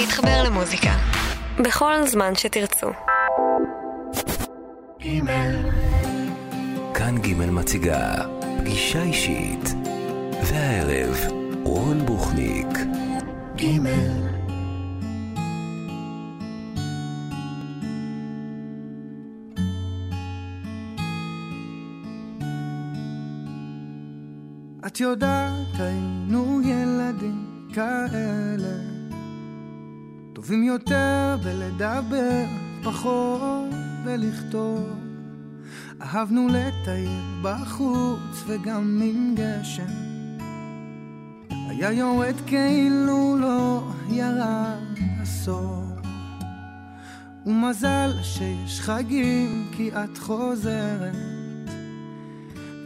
להתחבר למוזיקה. בכל זמן שתרצו. כאן ג' מציגה פגישה אישית. והערב, רון בוכניק. ג' את יודעת, היינו ילדים כאלה, טובים יותר בלדבר, פחות בלכתוב. אהבנו לטייל בחוץ וגם עם גשם. היה יורד כאילו לא ירד עשור. ומזל שיש חגים כי את חוזרת.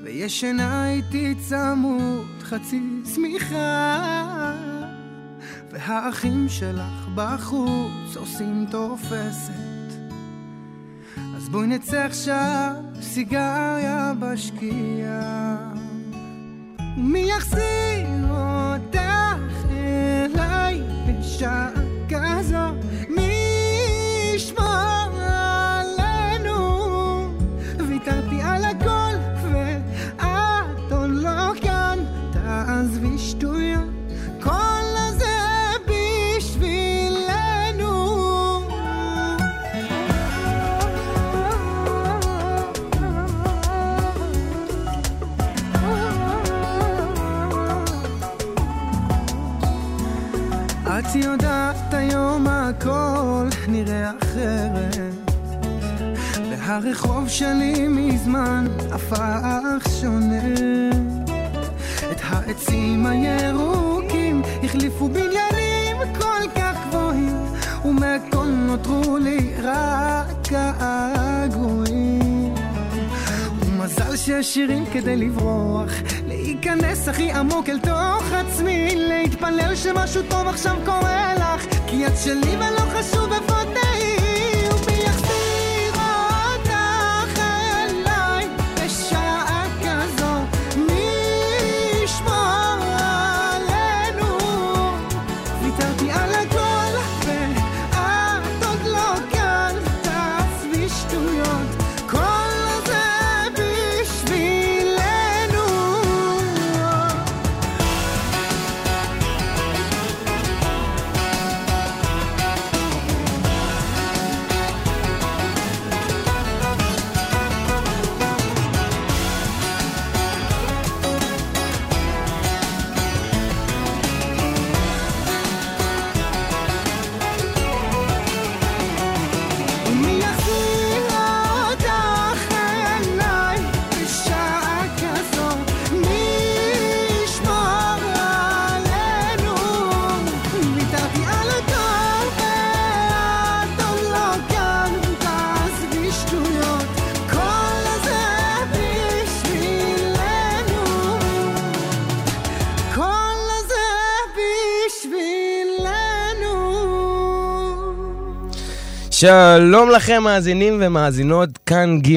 וישנה איתי צמוד חצי שמיכה והאחים שלך בחוץ עושים תופסת. אז בואי נצא עכשיו סיגריה בשקיעה. מי יחזיר אותך אליי בשעה כזו נראה אחרת. והרחוב שלי מזמן הפך שונה. את העצים הירוקים החליפו בניינים כל כך גבוהים ומהכל נותרו לי רק הגעגועים ומזל שיש שירים כדי לברוח להיכנס הכי עמוק אל תוך עצמי להתפלל שמשהו טוב עכשיו קורה לך כי את שלי ולא חשוב איפה שלום לכם מאזינים ומאזינות, כאן ג'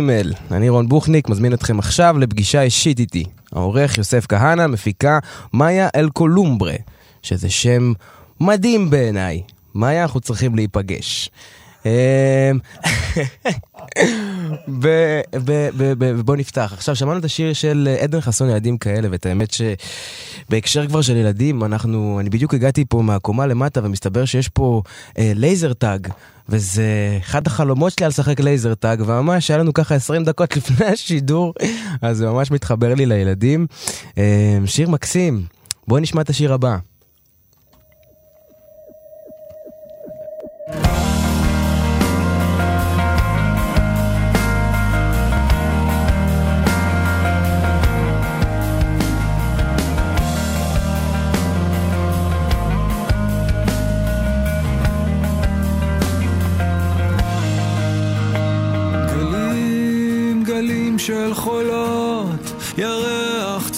אני רון בוכניק, מזמין אתכם עכשיו לפגישה אישית איתי. העורך יוסף כהנא, מפיקה מאיה אלקולומברה, שזה שם מדהים בעיניי. מאיה, אנחנו צריכים להיפגש. אמ, בוא נפתח. עכשיו, שמענו את השיר של עדן חסון, ילדים כאלה, ואת האמת שבהקשר כבר של ילדים, אנחנו, אני בדיוק הגעתי פה מהקומה למטה, ומסתבר שיש פה אה, laser tag, וזה אחד החלומות שלי על לשחק laser tag, וממש היה לנו ככה 20 דקות לפני השידור, אז זה ממש מתחבר לי לילדים. אה, שיר מקסים, בואי נשמע את השיר הבא.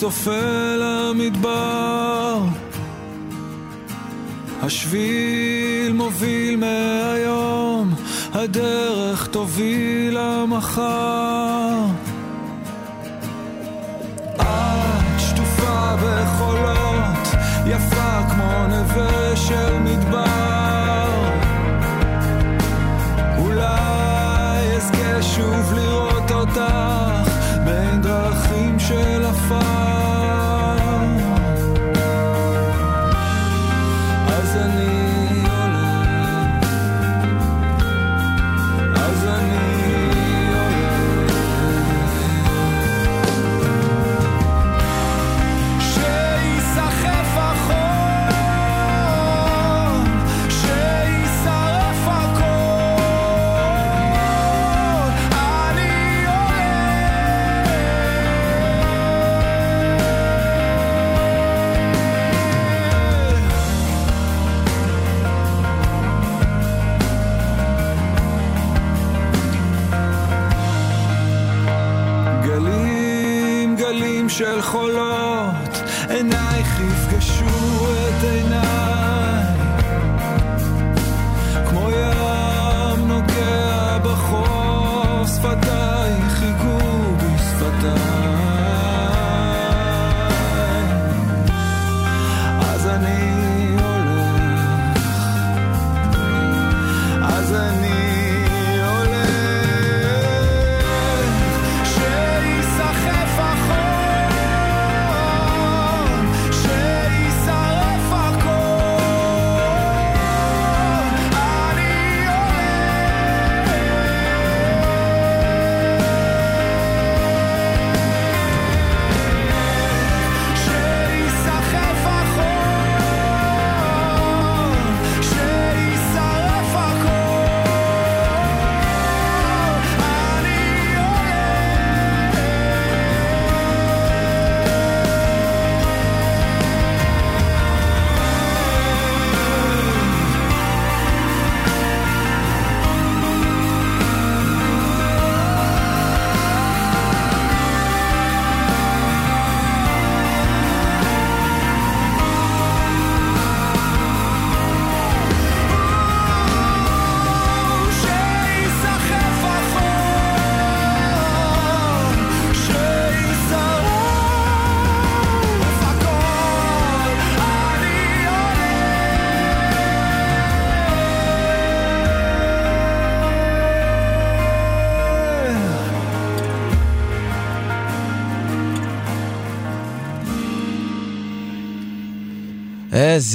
צופה למדבר. השביל מוביל מהיום, הדרך תוביל למחר. את שטופה בחולות, יפה כמו נווה של מדבר.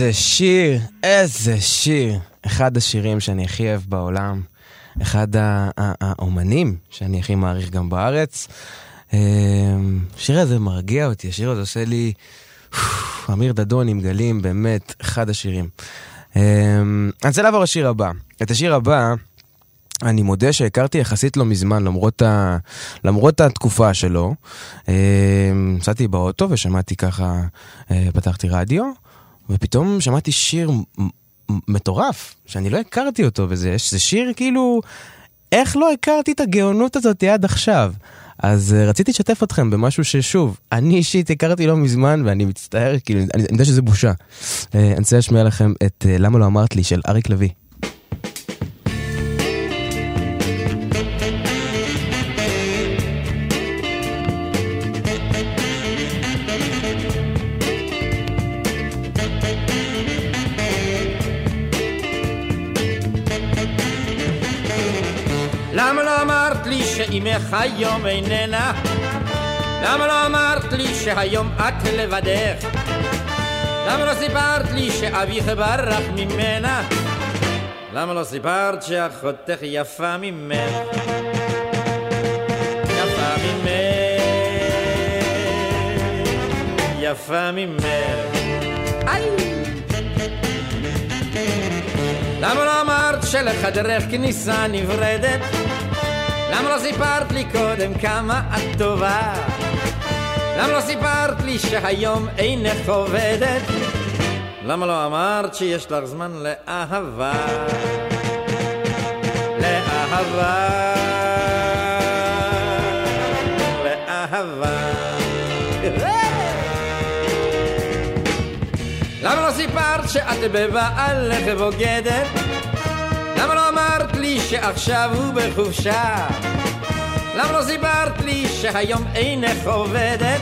איזה שיר, איזה שיר. אחד השירים שאני הכי אוהב בעולם, אחד האומנים שאני הכי מעריך גם בארץ. אמ, השיר הזה מרגיע אותי, השיר הזה עושה לי... אמיר דדון עם גלים, באמת, אחד השירים. אמ, אני רוצה לעבור לשיר הבא. את השיר הבא, אני מודה שהכרתי יחסית לא מזמן, למרות, ה... למרות התקופה שלו. נסעתי אמ, באוטו ושמעתי ככה, אה, פתחתי רדיו. ופתאום שמעתי שיר מטורף, שאני לא הכרתי אותו, וזה שיר כאילו, איך לא הכרתי את הגאונות הזאת עד עכשיו? אז uh, רציתי לשתף אתכם במשהו ששוב, אני אישית הכרתי לא מזמן ואני מצטער, כאילו, אני, אני יודע שזה בושה. Uh, אני רוצה להשמיע לכם את uh, למה לא אמרת לי של אריק לביא. אמך היום איננה? למה לא אמרת לי שהיום את לבדך? למה לא סיפרת לי שאביך ברח ממנה? למה לא סיפרת שאחותך יפה ממך? יפה ממך, יפה ממך. למה לא אמרת שלחדרך כניסה נברדת? למה לא סיפרת לי קודם כמה את טובה? למה לא סיפרת לי שהיום אינך עובדת? למה לא אמרת שיש לך זמן לאהבה? לאהבה, לאהבה. למה לא סיפרת שאת בבעלך בוגדת? למה לא אמרת לי שעכשיו הוא בחופשה? למה לא סיפרת לי שהיום אינך עובדת?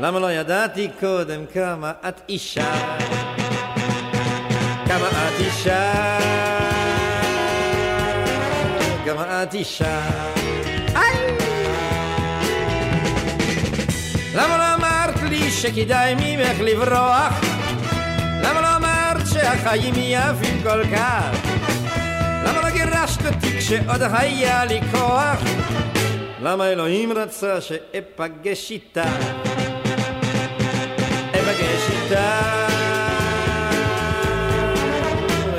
למה לא ידעתי קודם כמה את אישה? כמה את אישה? כמה את אישה? למה לא אמרת לי שכדאי ממך לברוח? למה לא אמרת שהחיים יפים כל כך? אותי כשעוד היה לי כוח? למה אלוהים רצה שאפגש איתה? אפגש איתה,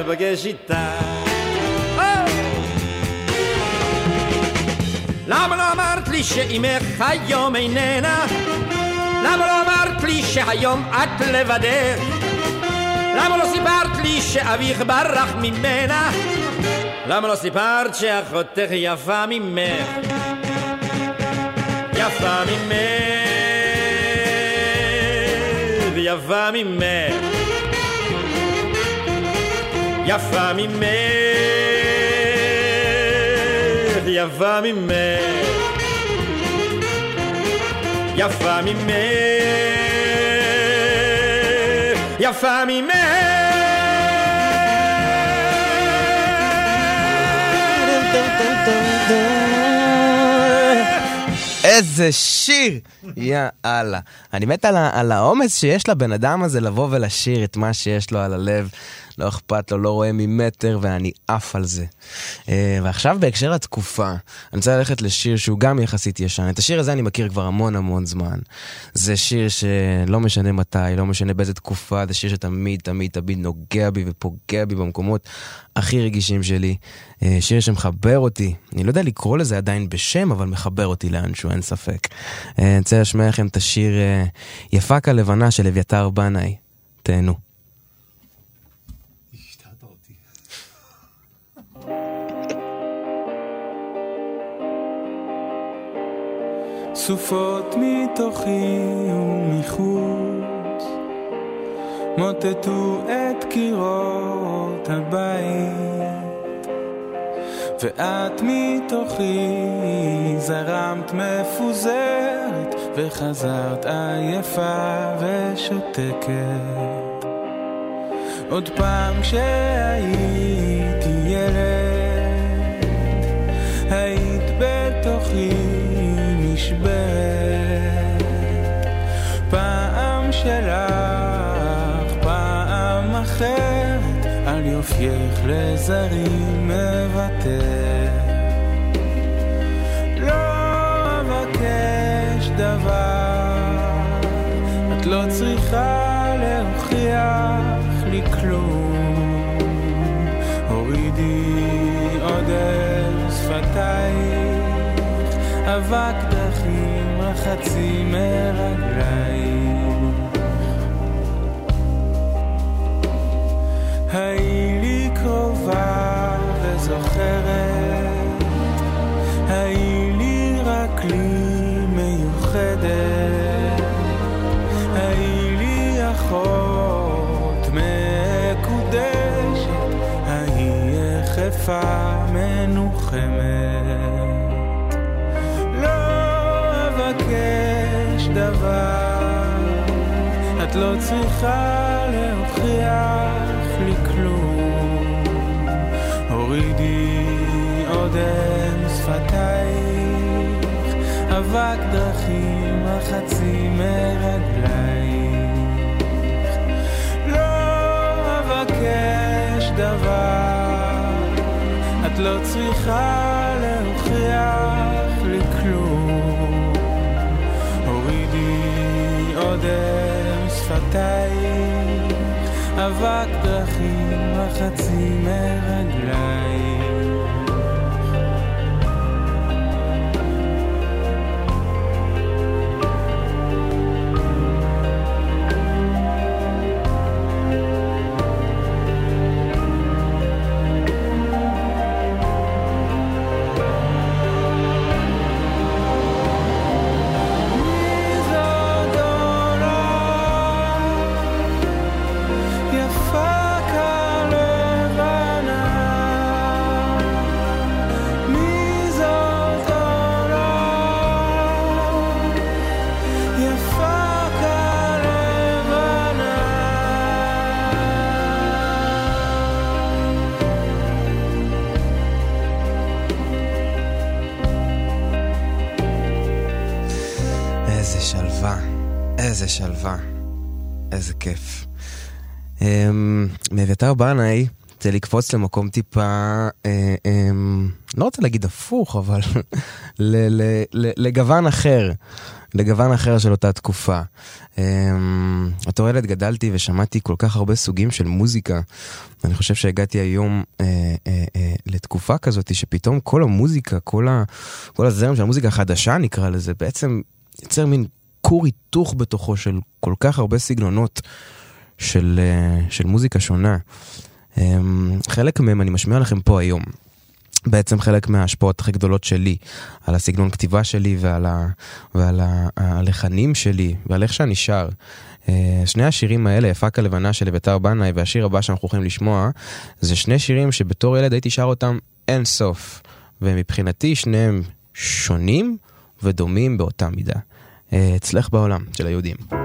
אפגש איתה. למה לא אמרת לי שאימך היום איננה? למה לא אמרת לי שהיום את לבדך? למה לא סיפרת לי שאביך ברח ממנה? למה לא סיפרת שאחותך יפה ממך? יפה ממך, ויפה ממך יפה ממך יפה ממך יפה ממך יפה ממך איזה שיר! יאללה. אני מת על, האומץ שיש לבן אדם הזה לבוא ולשיר את מה שיש לו על הלב. לא אכפת לו, לא רואה ממטר, ואני עף על זה. Uh, ועכשיו בהקשר לתקופה, אני רוצה ללכת לשיר שהוא גם יחסית ישן. את השיר הזה אני מכיר כבר המון המון זמן. זה שיר שלא משנה מתי, לא משנה באיזה תקופה, זה שיר שתמיד תמיד תמיד נוגע בי ופוגע בי במקומות הכי רגישים שלי. Uh, שיר שמחבר אותי, אני לא יודע לקרוא לזה עדיין בשם, אבל מחבר אותי לאנשהו, אין ספק. Uh, אני רוצה להשמיע לכם את השיר יפה כלבנה של אביתר בנאי. תהנו. סופות מתוכי ומחוץ מוטטו את קירות הבית ואת מתוכי זרמת מפוזרת וחזרת עייפה ושותקת. עוד פעם כשהייתי ילד היית בתוכי נשברת. פעם שלך, פעם אחרת על יופייך לזרים מוותר לא אבקש דבר את לא צריכה להוכיח לי כלום. הורידי עוד אל שפתייך אבק יחפה מנוחמת לבקש דבר, את לא צריכה להוכיח לי כלום. הורידי עודן שפתייך, אבק דרכים החצי מרגלייך. לא אבקש דבר, את לא צריכה להוכיח לי כלום. אודם שפתייך, אבק דרכים החצי מרגלייך. איזה כיף. אמ, מאביתר בנאי, רוצה לקפוץ למקום טיפה, אה, אמ, לא רוצה להגיד הפוך, אבל לגוון אחר, לגוון אחר של אותה תקופה. אמ, אותו ילד גדלתי ושמעתי כל כך הרבה סוגים של מוזיקה. אני חושב שהגעתי היום אה, אה, לתקופה כזאת שפתאום כל המוזיקה, כל הזרם של המוזיקה החדשה נקרא לזה, בעצם יוצר מין כור היתוך בתוכו של כל כך הרבה סגנונות של, אה, של מוזיקה שונה. אמ, חלק מהם אני משמיע לכם פה היום. בעצם חלק מההשפעות הכי גדולות שלי על הסגנון כתיבה שלי ועל, ה, ועל ה, הלחנים שלי ועל איך שאני שר. שני השירים האלה, יפה כלבנה של אביתר בנאי והשיר הבא שאנחנו הולכים לשמוע, זה שני שירים שבתור ילד הייתי שר אותם אין סוף. ומבחינתי שניהם שונים ודומים באותה מידה. אצלך בעולם של היהודים.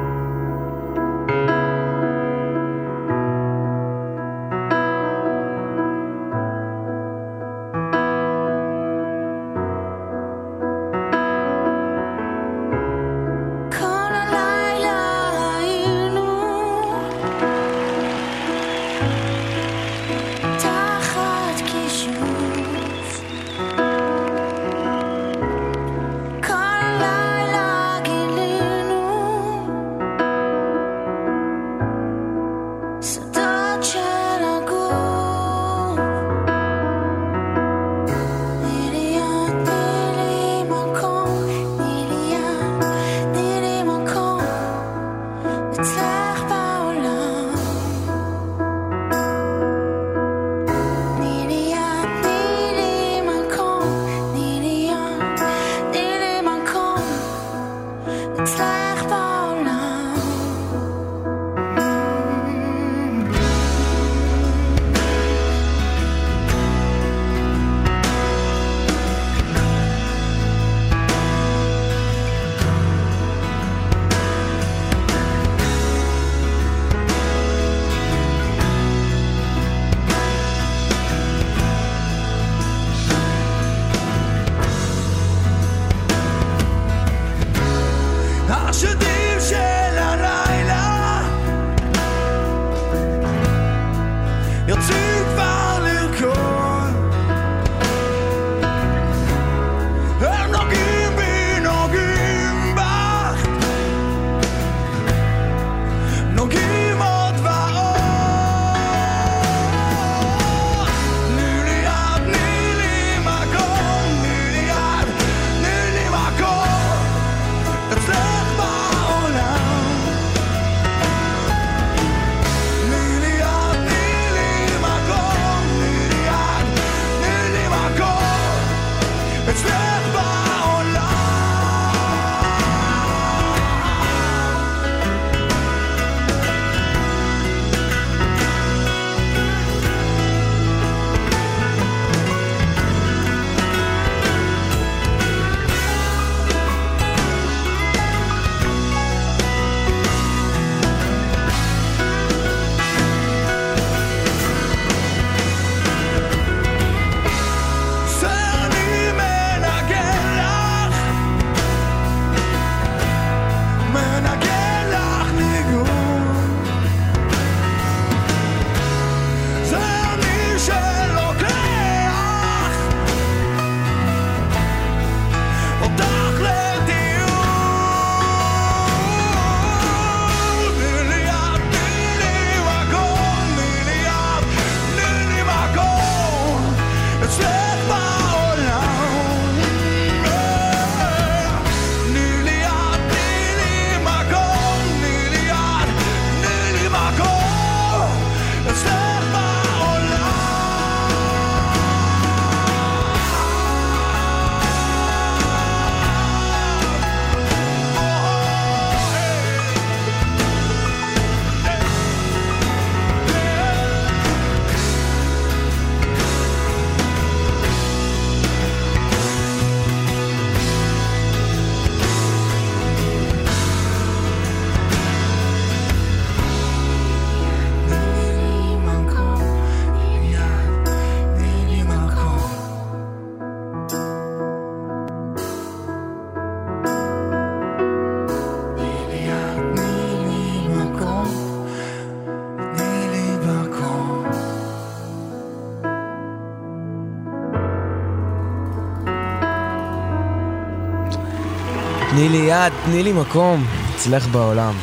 תני לי יד, תני לי מקום, אצלך בעולם.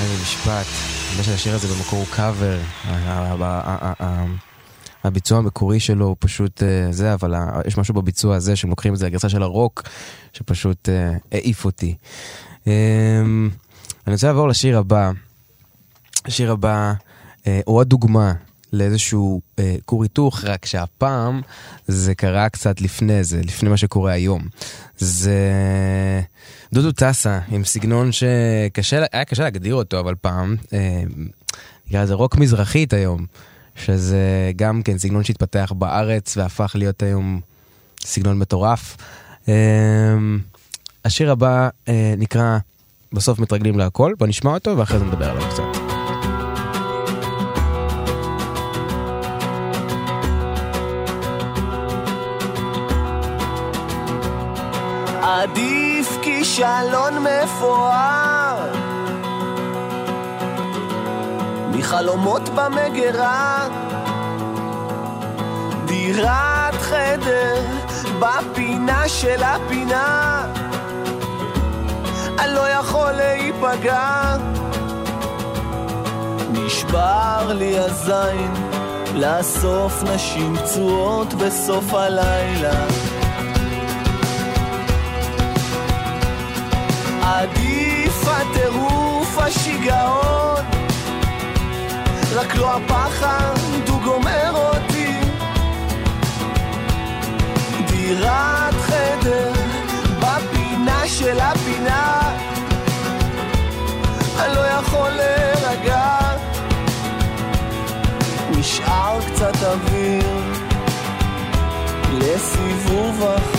איזה משפט. יודע שהשיר הזה במקור הוא קאבר. הביצוע המקורי שלו הוא פשוט זה, אבל יש משהו בביצוע הזה שהם לוקחים את זה לגרסה של הרוק, שפשוט העיף אותי. אני רוצה לעבור לשיר הבא. השיר הבא הוא עוד דוגמה לאיזשהו אה, כור היתוך, רק שהפעם זה קרה קצת לפני זה, לפני מה שקורה היום. זה דודו טסה עם סגנון שהיה קשה להגדיר אותו, אבל פעם, אה, נקרא לזה רוק מזרחית היום, שזה גם כן סגנון שהתפתח בארץ והפך להיות היום סגנון מטורף. אה, השיר הבא אה, נקרא בסוף מתרגלים להכל, בוא נשמע אותו ואחרי זה נדבר עליו קצת. עדיף כישלון מפואר. מחלומות במגירה. דירת חדר בפינה של הפינה. אני לא יכול להיפגע. נשבר לי הזין לאסוף נשים פצועות בסוף הלילה עדיף הטירוף השיגעון. רק לא הפחד הוא גומר אותי. דירת חדר בפינה של הפינה. אני לא יכול להירגע. נשאר קצת אוויר לסיבוב אחרון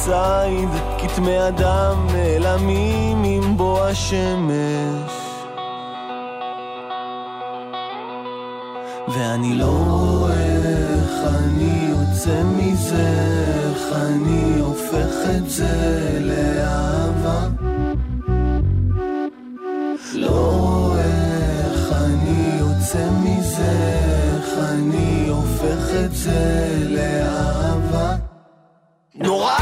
מציד, כתמי אדם נעלמים עם בוא השמש. ואני לא רואה איך אני יוצא מזה, איך אני הופך את זה לאהבה. לא רואה איך אני יוצא מזה, איך אני הופך את זה לאהבה. נורא!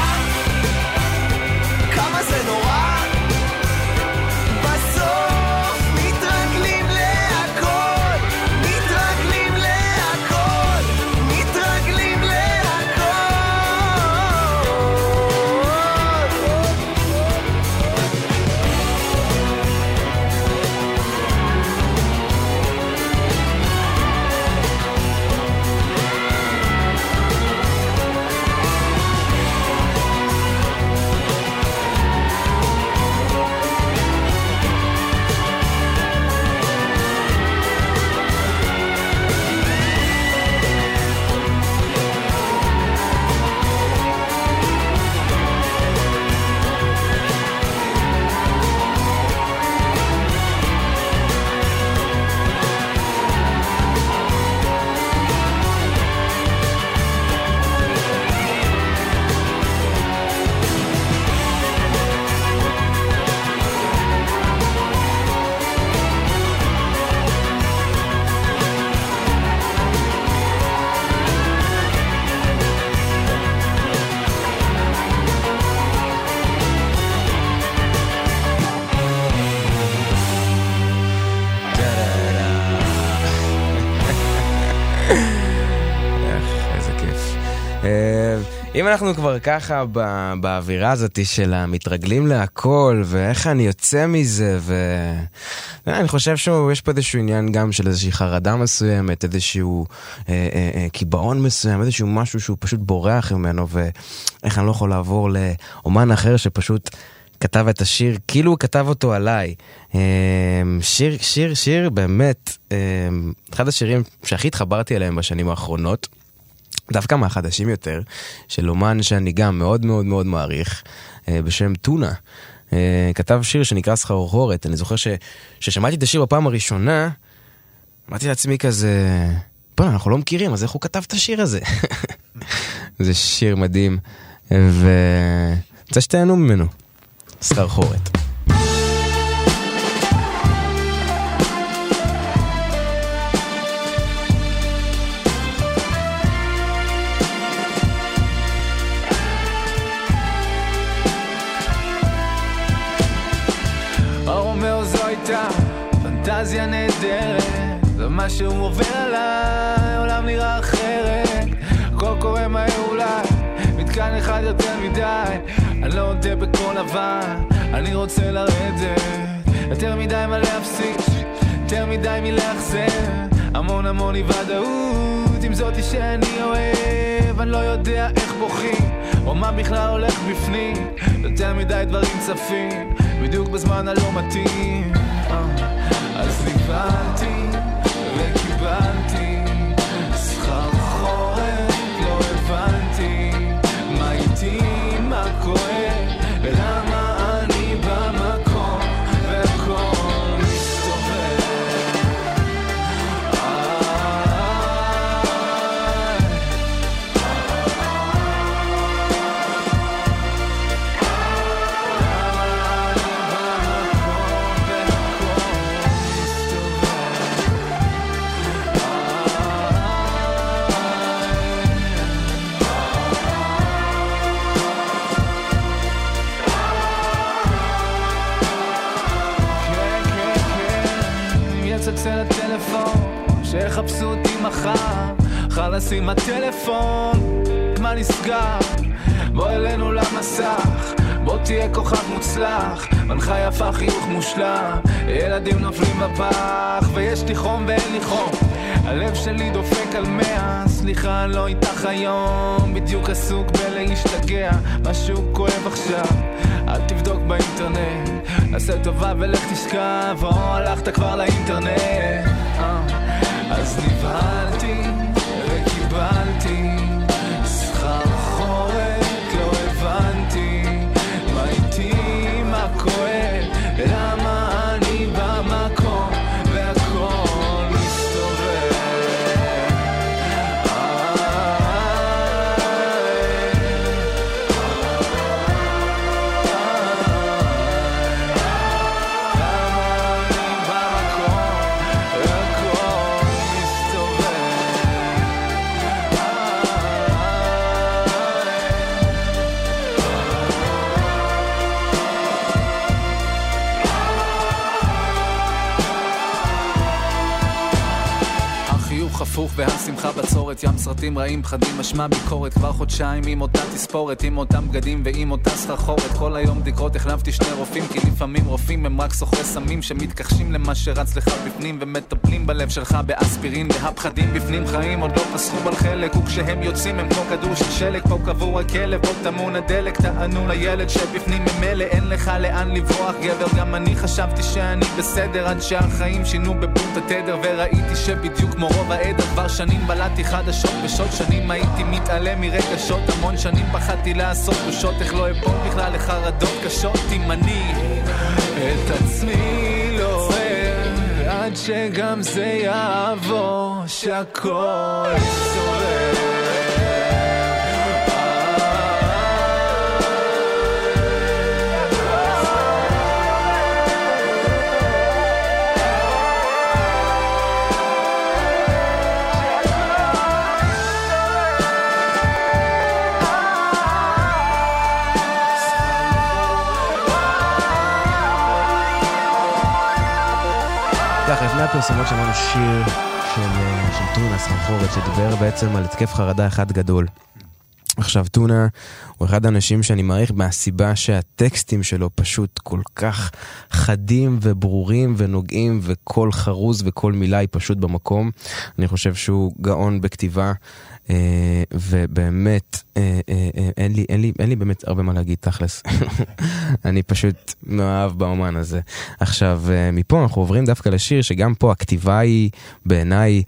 אם אנחנו כבר ככה ב- באווירה הזאת של המתרגלים להכל, ואיך אני יוצא מזה, ו... אה, אני חושב שיש פה איזשהו עניין גם של איזושהי חרדה מסוימת, איזשהו אה, אה, אה, קיבעון מסוים, איזשהו משהו שהוא פשוט בורח ממנו, ואיך אני לא יכול לעבור לאומן אחר שפשוט... כתב את השיר, כאילו הוא כתב אותו עליי. אה, שיר, שיר, שיר באמת, אה, אחד השירים שהכי התחברתי אליהם בשנים האחרונות. דווקא מהחדשים יותר, של אומן שאני גם מאוד מאוד מאוד מעריך, אה, בשם טונה. אה, כתב שיר שנקרא סחרחורת. אני זוכר שכששמעתי את השיר בפעם הראשונה, אמרתי לעצמי כזה, בוא'נה, אנחנו לא מכירים, אז איך הוא כתב את השיר הזה? זה שיר מדהים, ואני רוצה שתהנו ממנו. סחרחורת. מה שהוא עובר עליי, העולם נראה אחרת, הכל קורה מהר אולי, מתקן אחד יותר מדי, אני לא יודע בקול לבן, אני רוצה לרדת, יותר מדי מה להפסיק, יותר מדי מלאכזר, המון המון אי ודאות, עם זאתי שאני אוהב, אני לא יודע איך בוכים, או מה בכלל הולך בפנים, יותר מדי דברים צפים, בדיוק בזמן הלא מתאים. אז נבהלתי אותי מחר, חלאס עם הטלפון, מה נסגר? בוא אלינו למסך, בוא תהיה כוכב מוצלח, מנחה יפה חיוך מושלם, ילדים נופלים בפח, ויש לי חום ואין לי חום, הלב שלי דופק על מאה, סליחה לא איתך היום, בדיוק עסוק בלהשתגע, משהו כואב עכשיו, אל תבדוק באינטרנט, עשה טובה ולך תשכב, או הלכת כבר לאינטרנט, אז נבהלתי וקיבלתי הפוך והשמחה בצורת, ים סרטים רעים, פחדים, אשמה, ביקורת, כבר חודשיים עם אותה תספורת, עם אותם בגדים ועם אותה סחרחורת, כל היום בדיקות החלפתי שני רופאים, כי לפעמים רופאים הם רק סוחרי סמים שמתכחשים למה שרץ לך בפנים ומטפלים בלב שלך באספירין, והפחדים בפנים חיים עוד לא פסחו על חלק, וכשהם יוצאים הם כמו כדור של שלג, פה קבור הכלב, פה טמון הדלק, טענו לילד שבפנים ממילא אין לך לאן לברוח, גבר, גם אני חשבתי שאני בסדר, עד שהחיים שינו בבום התדר, וראיתי שבדיוק כמו רוב העדר, כבר שנים בלעתי חדשות בשעות שנים הייתי מתעלם מרגשות, המון שנים פחדתי לעשות בושות, איך לא אפול בכלל לחרדות קשות, אם אני את עצמי לא אוהב, עד שגם זה יעבור, שהכל יסתובב. ככה, לפני הפרסומות שמענו שיר של, אה, של טונה סחרחורת, שדיבר בעצם על התקף חרדה אחד גדול. עכשיו, טונה הוא אחד האנשים שאני מעריך מהסיבה שהטקסטים שלו פשוט כל כך חדים וברורים ונוגעים וכל חרוז וכל מילה היא פשוט במקום. אני חושב שהוא גאון בכתיבה, ובאמת, אה, אה, אה, אין, לי, אין, לי, אין לי באמת הרבה מה להגיד תכלס. אני פשוט מאוהב באומן הזה. עכשיו, אה, מפה אנחנו עוברים דווקא לשיר שגם פה הכתיבה היא בעיניי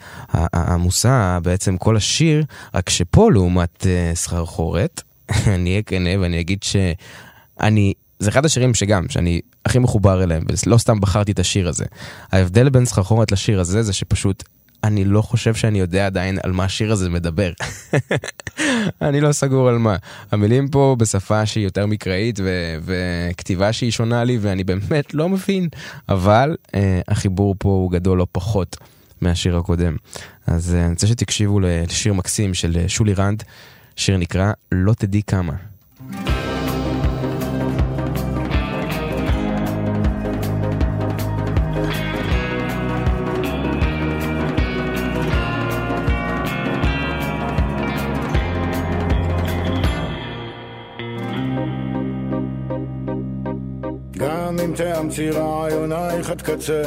עמוסה, בעצם כל השיר, רק שפה לעומת אה, סחרחורת, אני אהיה כנה ואני אגיד שאני זה אחד השירים שגם, שאני הכי מחובר אליהם, ולא סתם בחרתי את השיר הזה. ההבדל בין סחרחורת לשיר הזה, זה שפשוט אני לא חושב שאני יודע עדיין על מה השיר הזה מדבר. אני לא סגור על מה. המילים פה בשפה שהיא יותר מקראית ו- וכתיבה שהיא שונה לי ואני באמת לא מבין, אבל אה, החיבור פה הוא גדול לא פחות מהשיר הקודם. אז אה, אני רוצה שתקשיבו לשיר מקסים של אה, שולי רנד, שיר נקרא לא תדעי כמה. תאמצי רעיונייך עד קצה,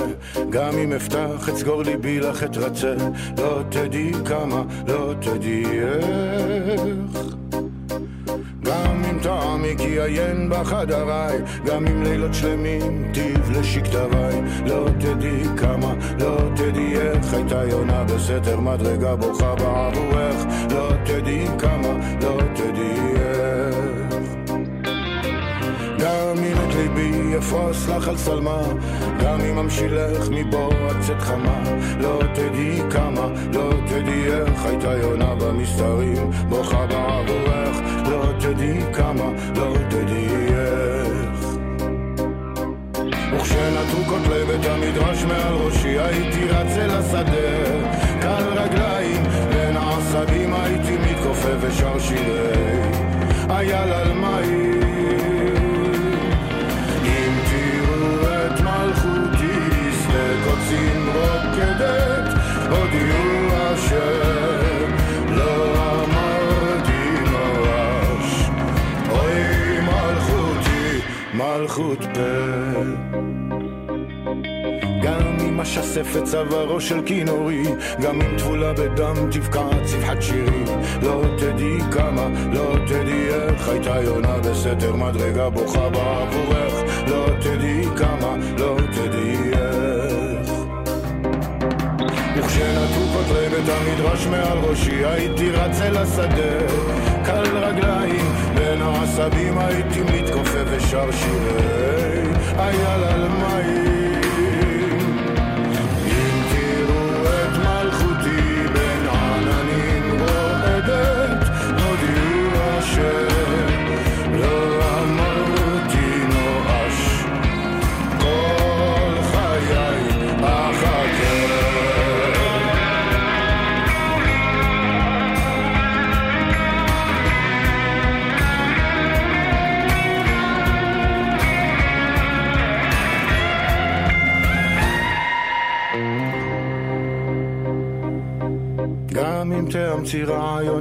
גם אם אפתח את סגור ליבי לך אתרצה, לא תדעי כמה, לא תדעי איך. גם אם תעמיקי עיין בחדריי, גם אם לילות שלמים טיב לשכתביי, לא תדעי כמה, לא תדעי איך, הייתה יונה בסתר מדרגה בוכה בעבורך, לא תדעי כמה, לא תדעי ליבי אפרוס לך על שלמה, גם אם אמשילך מבוא עד צאת חמה, לא תדעי כמה, לא תדעי איך הייתה יונה במסתרים, בוכה בעבורך, לא תדעי כמה, לא תדעי איך. וכשנטרו כותלי בית המדרש מעל ראשי הייתי רץ אל השדה, קל רגליים בין העשבים הייתי מתכופף ושר שירי. אייל על מלכות פה. גם אם אשסף את צווארו של כינורי, גם אם טבולה בדם תבקע צבחת שירי, לא תדעי כמה, לא תדעי איך הייתה יונה בסתר מדרגה בוכה בעבורך, לא תדעי כמה, לא תדעי וכשנטו כותלי בית המדרש מעל ראשי הייתי רץ אל השדה. קל רגליים בין העשבים הייתי מתכופף ושר שירי. אייל על מים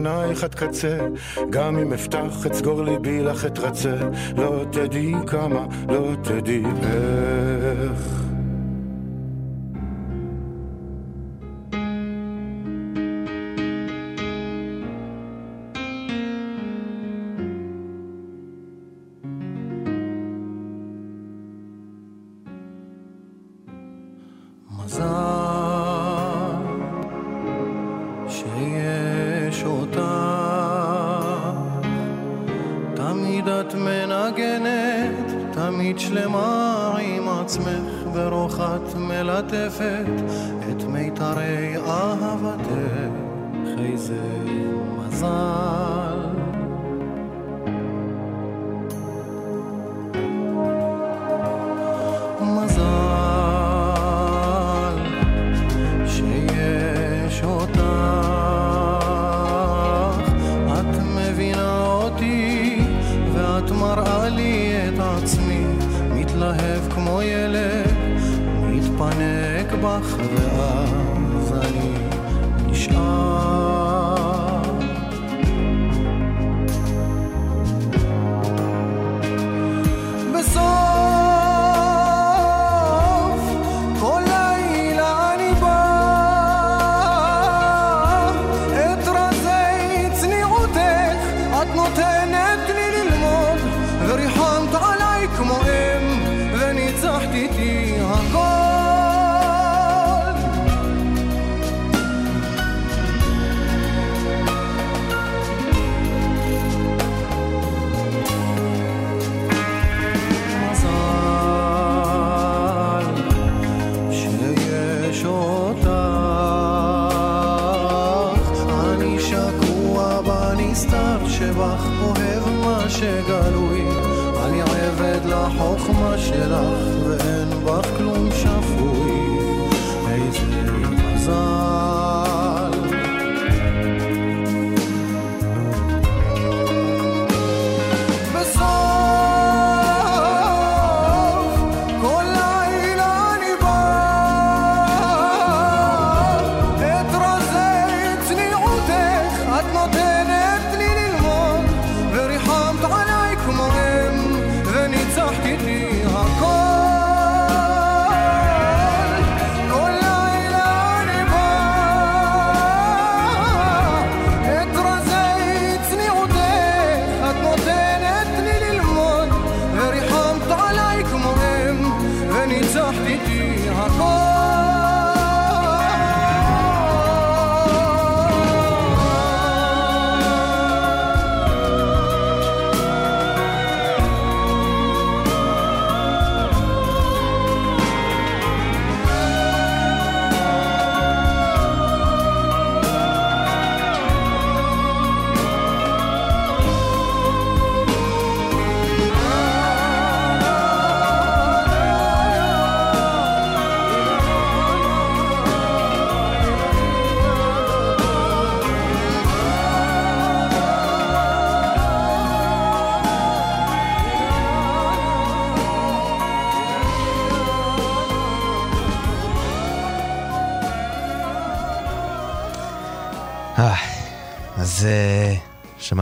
רעיונייך עד קצה, גם אם אפתח את סגור ליבי לך אתרצה, לא תדעי כמה, לא תדעי איך. אמצא לי את עצמי, מתלהב כמו ילד, מתפנק בך, ואז אני נשאר.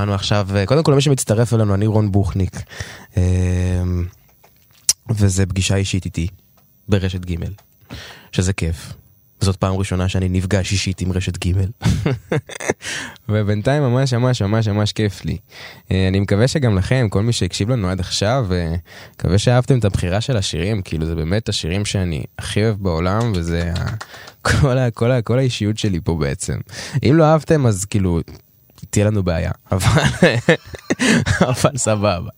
שמענו עכשיו, אה, קודם כל מי שמצטרף אלינו, אני רון בוכניק, אה, וזה פגישה אישית איתי ברשת ג', שזה כיף. זאת פעם ראשונה שאני נפגש אישית עם רשת ג' ובינתיים ממש ממש ממש ממש כיף לי. אה, אני מקווה שגם לכם, כל מי שהקשיב לנו עד עכשיו, אה, מקווה שאהבתם את הבחירה של השירים, כאילו זה באמת השירים שאני הכי אוהב בעולם, וזה כל, כל, ה, כל האישיות שלי פה בעצם. אם לא אהבתם אז כאילו תהיה לנו בעיה, אבל, אבל סבבה.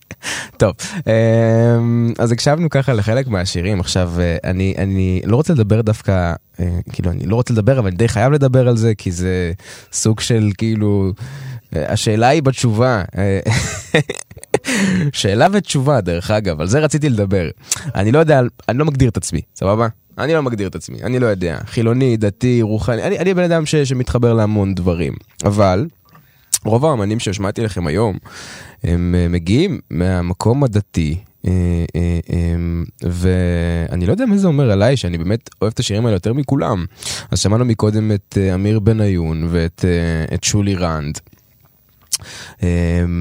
טוב, אמ, אז הקשבנו ככה לחלק מהשירים, עכשיו אה, אני, אני לא רוצה לדבר דווקא, אה, כאילו אני לא רוצה לדבר אבל אני די חייב לדבר על זה כי זה סוג של כאילו, אה, השאלה היא בתשובה. שאלה ותשובה דרך אגב, על זה רציתי לדבר. אני לא יודע, אני לא מגדיר את עצמי, סבבה? אני לא מגדיר את עצמי, אני לא יודע. חילוני, דתי, רוחני, אני, אני בן אדם ש, שמתחבר להמון דברים. אבל, רוב האמנים שהשמעתי לכם היום, הם אה, מגיעים מהמקום הדתי. אה, אה, ואני לא יודע מה זה אומר עליי, שאני באמת אוהב את השירים האלה יותר מכולם. אז שמענו מקודם את אמיר בניון ואת את שולי רנד.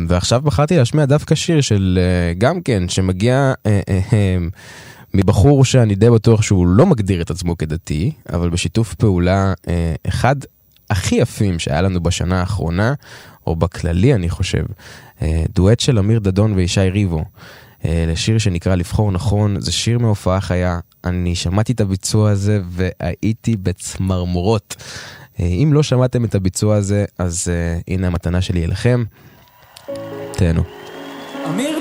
ועכשיו בחרתי להשמיע דווקא שיר של גם כן, שמגיע מבחור שאני די בטוח שהוא לא מגדיר את עצמו כדתי, אבל בשיתוף פעולה אחד הכי יפים שהיה לנו בשנה האחרונה, או בכללי אני חושב, אה, דואט של אמיר דדון וישי ריבו. אה, לשיר שנקרא לבחור נכון, זה שיר מהופעה חיה, אני שמעתי את הביצוע הזה והייתי בצמרמורות. אה, אם לא שמעתם את הביצוע הזה, אז הנה המתנה שלי אליכם. תהנו. אמיר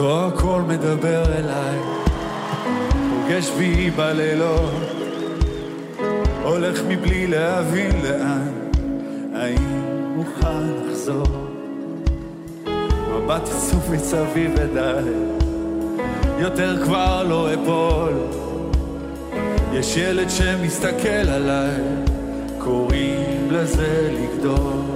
אותו הקול מדבר אליי, פוגש בי בלילות, הולך מבלי להבין לאן, האם אוכל לחזור? מבט עצוב מסביב ודי, יותר כבר לא אפול. יש ילד שמסתכל עליי, קוראים לזה לגדול.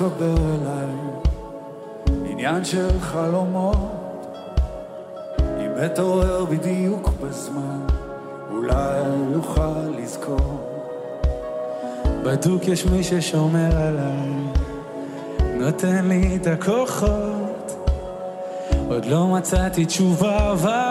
מתחבר אליי, עניין של חלומות. אם אתעורר בדיוק בזמן, אולי אוכל לזכור. בדוק יש מי ששומר עליי, נותן לי את הכוחות. עוד לא מצאתי תשובה, אבל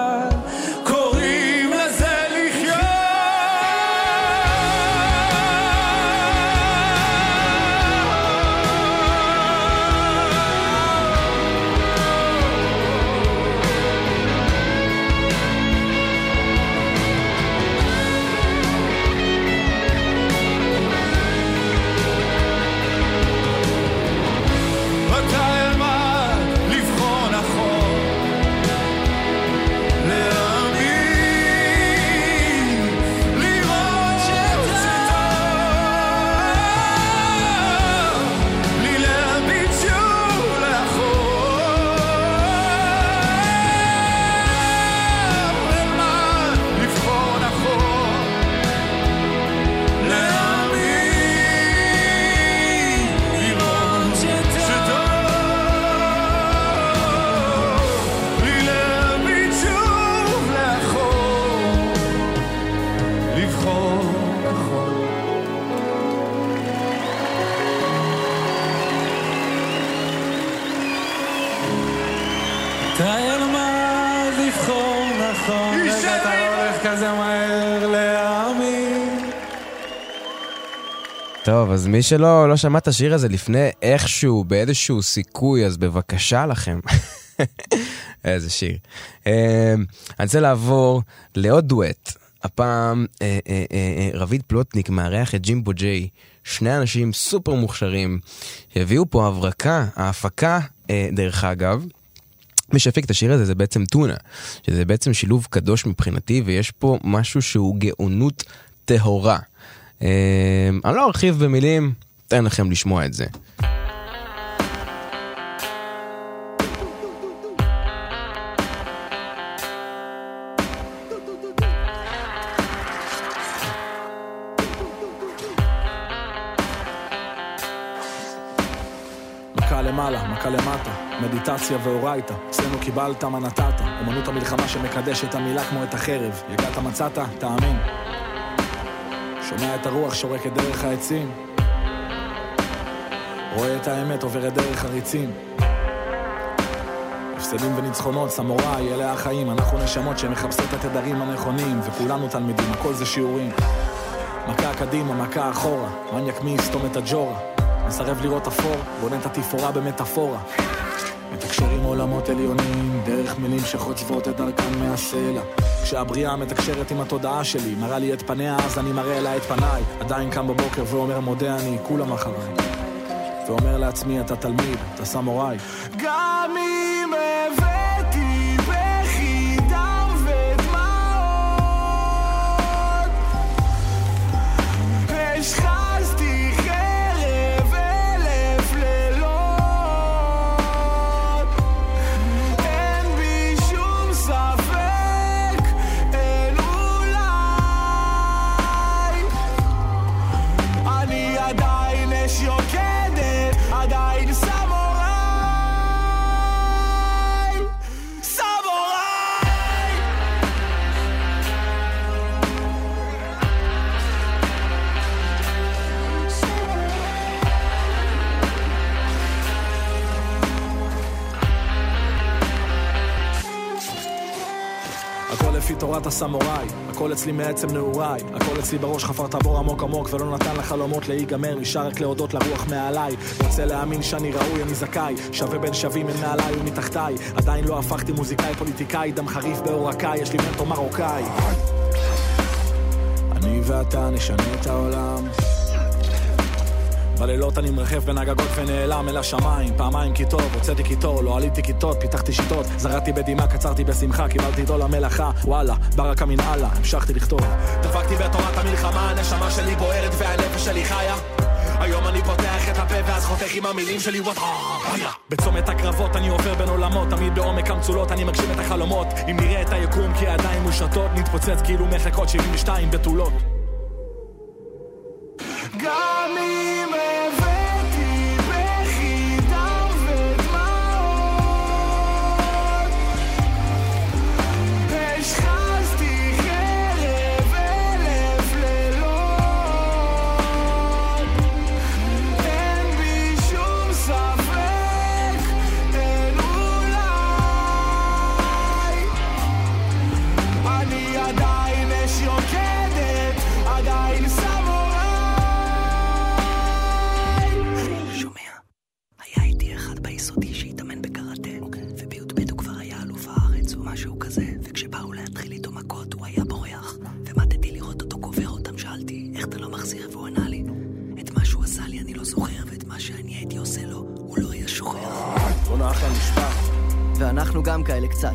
טוב, אז מי שלא לא שמע את השיר הזה לפני איכשהו, באיזשהו סיכוי, אז בבקשה לכם. איזה שיר. אה, אני רוצה לעבור לעוד דואט. הפעם אה, אה, אה, אה, רביד פלוטניק מארח את ג'ימבו ג'יי. שני אנשים סופר מוכשרים שהביאו פה הברקה, ההפקה, אה, דרך אגב. מי שהפיק את השיר הזה זה בעצם טונה, שזה בעצם שילוב קדוש מבחינתי, ויש פה משהו שהוא גאונות טהורה. אה, אני לא ארחיב במילים, אתן לכם לשמוע את זה. מכה למטה, מדיטציה ואורייתא, אצלנו קיבלת מה נתת, אומנות המלחמה שמקדש את המילה כמו את החרב, יגעת מצאת, תאמין. שומע את הרוח שורקת דרך העצים, רואה את האמת עוברת דרך הריצים. הפסדים וניצחונות, סמוראי, אלה החיים, אנחנו נשמות שמחפשות את התדרים הנכונים, וכולנו תלמידים, הכל זה שיעורים. מכה קדימה, מכה אחורה, מניאק מי יסתום את הג'ורה. מסרב לראות אפור, בונה את התפאורה במטאפורה. מתקשר עם עולמות עליונים, דרך מילים שחוצבות את דרכן מהסלע. כשהבריאה מתקשרת עם התודעה שלי, מראה לי את פניה, אז אני מראה לה את פניי. עדיין קם בבוקר ואומר מודה אני, כולם אחריי. ואומר לעצמי, אתה תלמיד, אתה סמוראי. גם הכל לפי תורת הסמוראי, הכל אצלי מעצם נעוריי, הכל אצלי בראש חפר טבור עמוק עמוק ולא נתן לחלומות להיגמר, נשאר רק להודות לרוח מעליי, רוצה להאמין שאני ראוי, אני זכאי, שווה בין שווים הם מעליי ומתחתיי, עדיין לא הפכתי מוזיקאי פוליטיקאי, דם חריף בעורקיי, יש לי מנטור מרוקאי. אני ואתה נשנה את העולם. בלילות אני מרחב בין הגגות ונעלם אל השמיים. פעמיים כי טוב, הוצאתי קיטור, לא עליתי כיתות, פיתחתי שיטות. זרעתי בדמעה, קצרתי בשמחה, קיבלתי עיתו למלאכה. וואלה, ברקה מן אללה, המשכתי לכתוב. דפקתי בתורת המלחמה, הנשמה שלי בוערת והנפש שלי חיה. היום אני פותח את הפה ואז חותך עם המילים שלי וואט בצומת הקרבות אני עובר בין עולמות תמיד בעומק המצולות אני מגשים את החלומות. אם נראה את היקום כי הידיים מושטות נתפוצץ כאילו מחלקות 72 בתולות. גם אם ואנחנו גם כאלה קצת.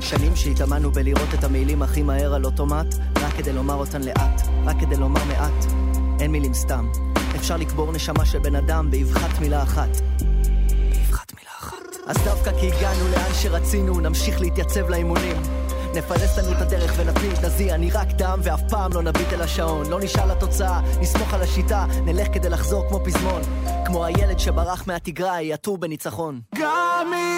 שנים שהתאמנו בלראות את המילים הכי מהר על אוטומט, רק כדי לומר אותן לאט, רק כדי לומר מעט. אין מילים סתם. אפשר לקבור נשמה של בן אדם באבחת מילה אחת. באבחת מילה אחת. אז דווקא כי הגענו לאן שרצינו, נמשיך להתייצב לאימונים. נפלס לנו את הדרך ונפיל את הזי, אני רק דם ואף פעם לא נביט אל השעון. לא נשאל לתוצאה, נסמוך על השיטה, נלך כדי לחזור כמו פזמון. כמו הילד שברח מהתגרה, יעטור בניצחון. גם אם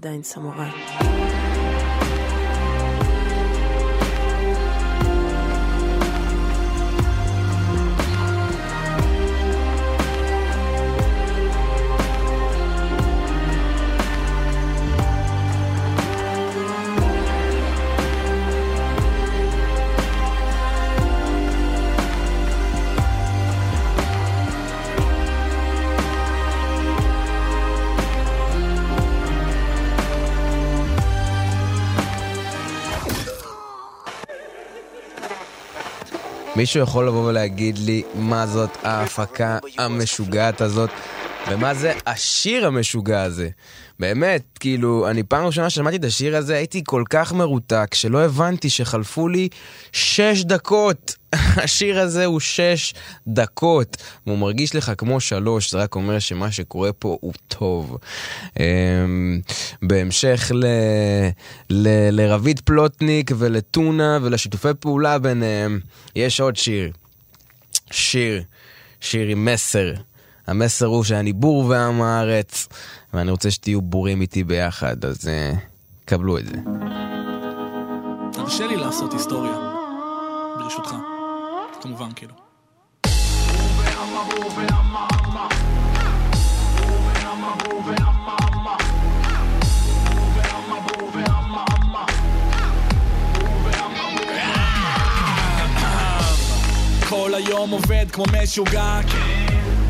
עדיין סמוראי. מישהו יכול לבוא ולהגיד לי מה זאת ההפקה המשוגעת הזאת? ומה זה השיר המשוגע הזה? באמת, כאילו, אני פעם ראשונה ששמעתי את השיר הזה, הייתי כל כך מרותק, שלא הבנתי שחלפו לי שש דקות. השיר הזה הוא שש דקות, והוא מרגיש לך כמו שלוש, זה רק אומר שמה שקורה פה הוא טוב. אמ, בהמשך ל, ל, לרביד פלוטניק ולטונה ולשיתופי פעולה ביניהם, יש עוד שיר. שיר, שיר עם מסר. המסר הוא שאני בור ועם הארץ, ואני רוצה שתהיו בורים איתי ביחד, אז uh, קבלו את זה. תרשה לי לעשות היסטוריה, ברשותך. כמובן, כאילו. כל היום עובד כמו משוגע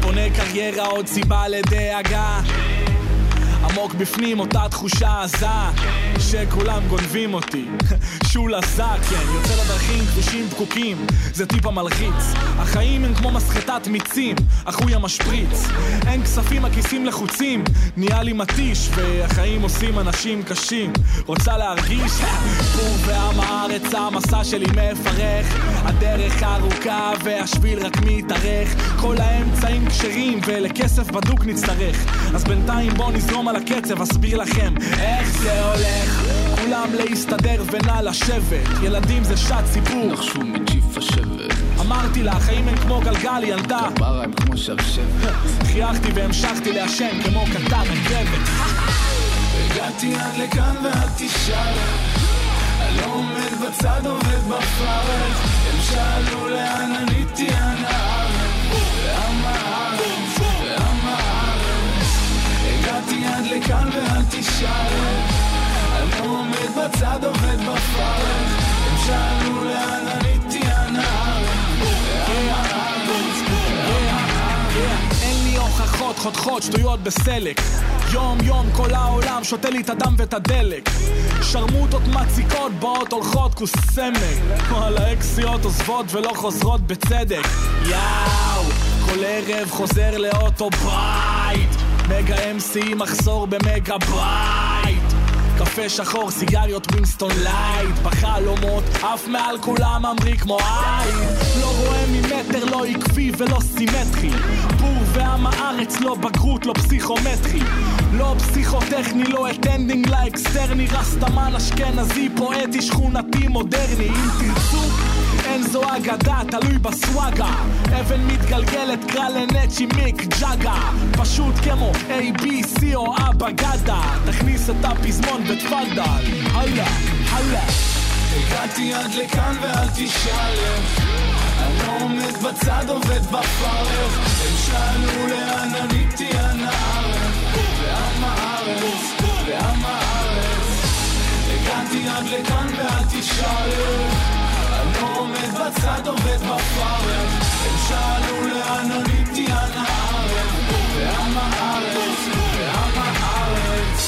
בונה קריירה עוד סיבה לדאגה עמוק בפנים אותה תחושה עזה שכולם גונבים אותי. שולה זק, כן, יוצא לדרכים כבישים פקוקים זה טיפה מלחיץ החיים הם כמו מסחטת מיצים. אחוי המשפריץ. אין כספים הכיסים לחוצים. נהיה לי מתיש והחיים עושים אנשים קשים. רוצה להרגיש? בור ועם הארץ המסע שלי מפרך. הדרך ארוכה והשביל רק מתארך. כל האמצעים כשרים ולכסף בדוק נצטרך. אז בינתיים בוא נזרום על הקצב אסביר לכם איך זה הולך. כולם להסתדר ונא לשבת. ילדים זה שעת סיפור. נחשו מג'יף השבט. אמרתי לה החיים הם כמו גלגל ילדה. כפרה הם כמו שבשבת. חייכתי והמשכתי לעשן כמו קטר רכבת הגעתי עד לכאן ואל תשאל לא עומד בצד עובד בפרך. הם שאלו לאן עניתי הנהר לכאן ואל תשאל. אני עומד בצד עובד בפרך. הם שאלו לאן עניתי הנהר אין לי הוכחות חותכות שטויות בסלק. יום יום כל העולם שותה לי את הדם ואת הדלק. שרמוטות מציקות באות הולכות כוס סמק. וואלה אקסיות עוזבות ולא חוזרות בצדק. יאו כל ערב חוזר לאוטו בית מגה MC מחסור במגה בית קפה שחור, סיגריות ווינסטון לייט. בחלומות, אף מעל כולם ממריא כמו עין. לא רואה ממטר, לא עקבי ולא סימטרי. בור ועם הארץ, לא בגרות, לא פסיכומטרי. לא פסיכוטכני, לא attending לאקסטרני Rastaman אשכנזי, פואטי, שכונתי, מודרני. אם תרצו אין זו אגדה, תלוי ב swagga. אבן מתגלגלת, קרא לנצ'י מיק ג'אגה. פשוט כמו A, B, C או אבא גדה תכניס את הפזמון ותפאדל הלאה, הלאה. הגעתי עד לכאן ואל תשאל אני לא עומד בצד עובד בפרך. הם שאלו לאן עניתי אנא ערב ועם הארץ ועם הארץ הגעתי עד לכאן ואל תשאל איך אני לא עומד בצד עובד בפרך הם שאלו לאן עניתי אנא ערב ועם הארץ ועם הארץ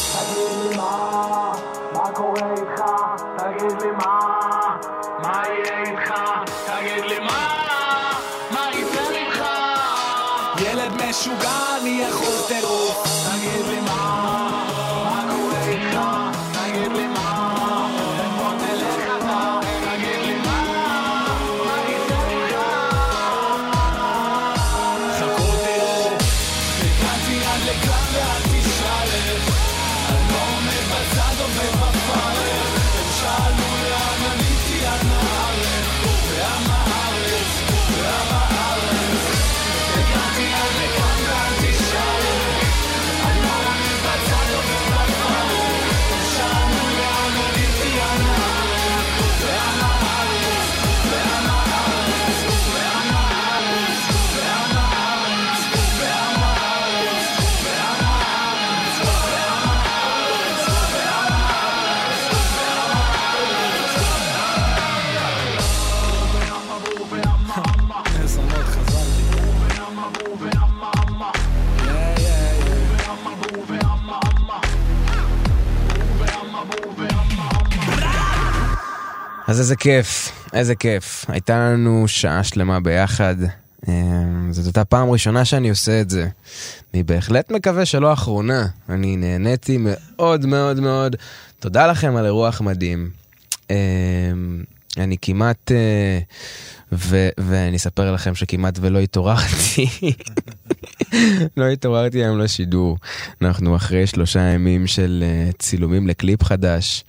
איזה כיף, איזה כיף. הייתה לנו שעה שלמה ביחד. אמ, זאת הייתה פעם ראשונה שאני עושה את זה. אני בהחלט מקווה שלא אחרונה. אני נהניתי מאוד מאוד מאוד. תודה לכם על אירוח מדהים. אמ, אני כמעט, אה, ו- ואני אספר לכם שכמעט ולא התעוררתי. לא התעוררתי היום לשידור. אנחנו אחרי שלושה ימים של אה, צילומים לקליפ חדש.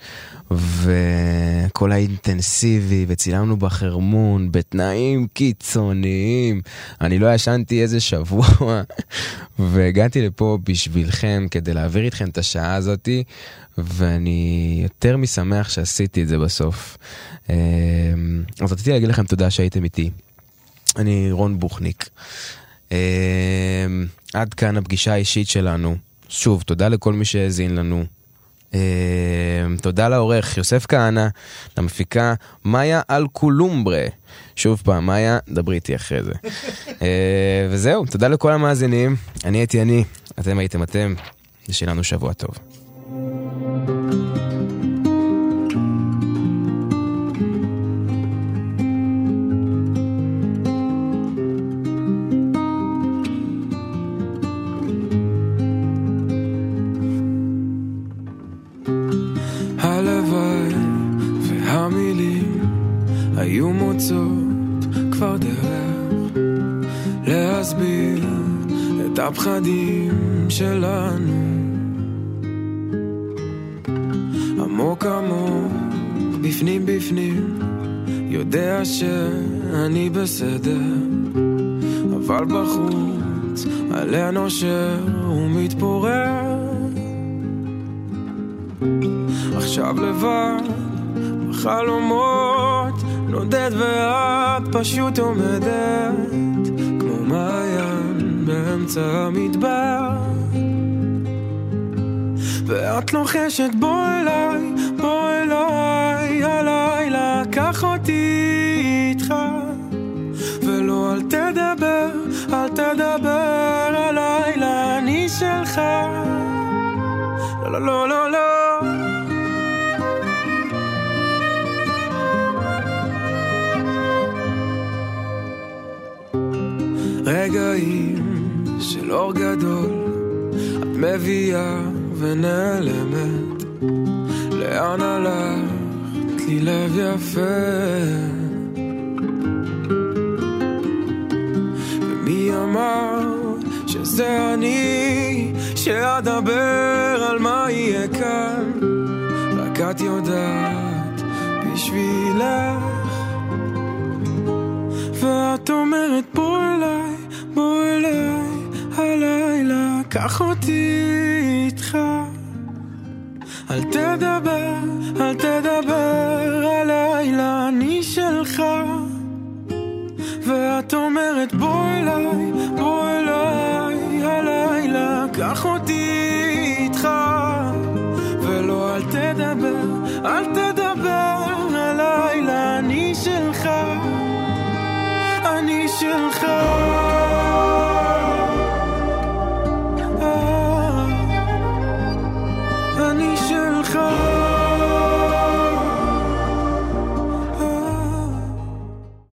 וכל האינטנסיבי, וצילמנו בחרמון, בתנאים קיצוניים. אני לא ישנתי איזה שבוע, והגעתי לפה בשבילכם כדי להעביר איתכם את השעה הזאתי, ואני יותר משמח שעשיתי את זה בסוף. אה, אז רציתי להגיד לכם תודה שהייתם איתי. אני רון בוכניק. אה, עד כאן הפגישה האישית שלנו. שוב, תודה לכל מי שהאזין לנו. Uh, תודה לעורך יוסף כהנא, למפיקה מאיה אלקולומברה. שוב פעם, מאיה, דברי איתי אחרי זה. uh, וזהו, תודה לכל המאזינים. אני הייתי אני, אתם הייתם אתם, ושיהיה לנו שבוע טוב. הלוואי היו מוצאות כבר דרך להסביר את הפחדים שלנו. עמוק עמוק, בפנים בפנים, יודע שאני בסדר אבל בחוץ עליה נושר ומתפורר. עכשיו לבד בחלומות את נודד ואת פשוט עומדת כמו מעיין באמצע המדבר. ואת לוחשת בוא אליי, בוא אליי, הלילה קח אותי איתך. ולא אל תדבר, אל תדבר, הלילה אני שלך. לא לא לא לא אור גדול, את מביאה ונעלמת. לאן הלכת לי לב יפה? ומי אמר שזה אני שאדבר על מה יהיה כאן? רק את יודעת בשבילך. ואת אומרת קח אותי איתך. אל תדבר, אל תדבר הלילה, אני שלך. ואת אומרת בוא אליי, בוא אליי הלילה, קח אותי איתך. ולא אל תדבר, אל תדבר הלילה, אני שלך. אני שלך.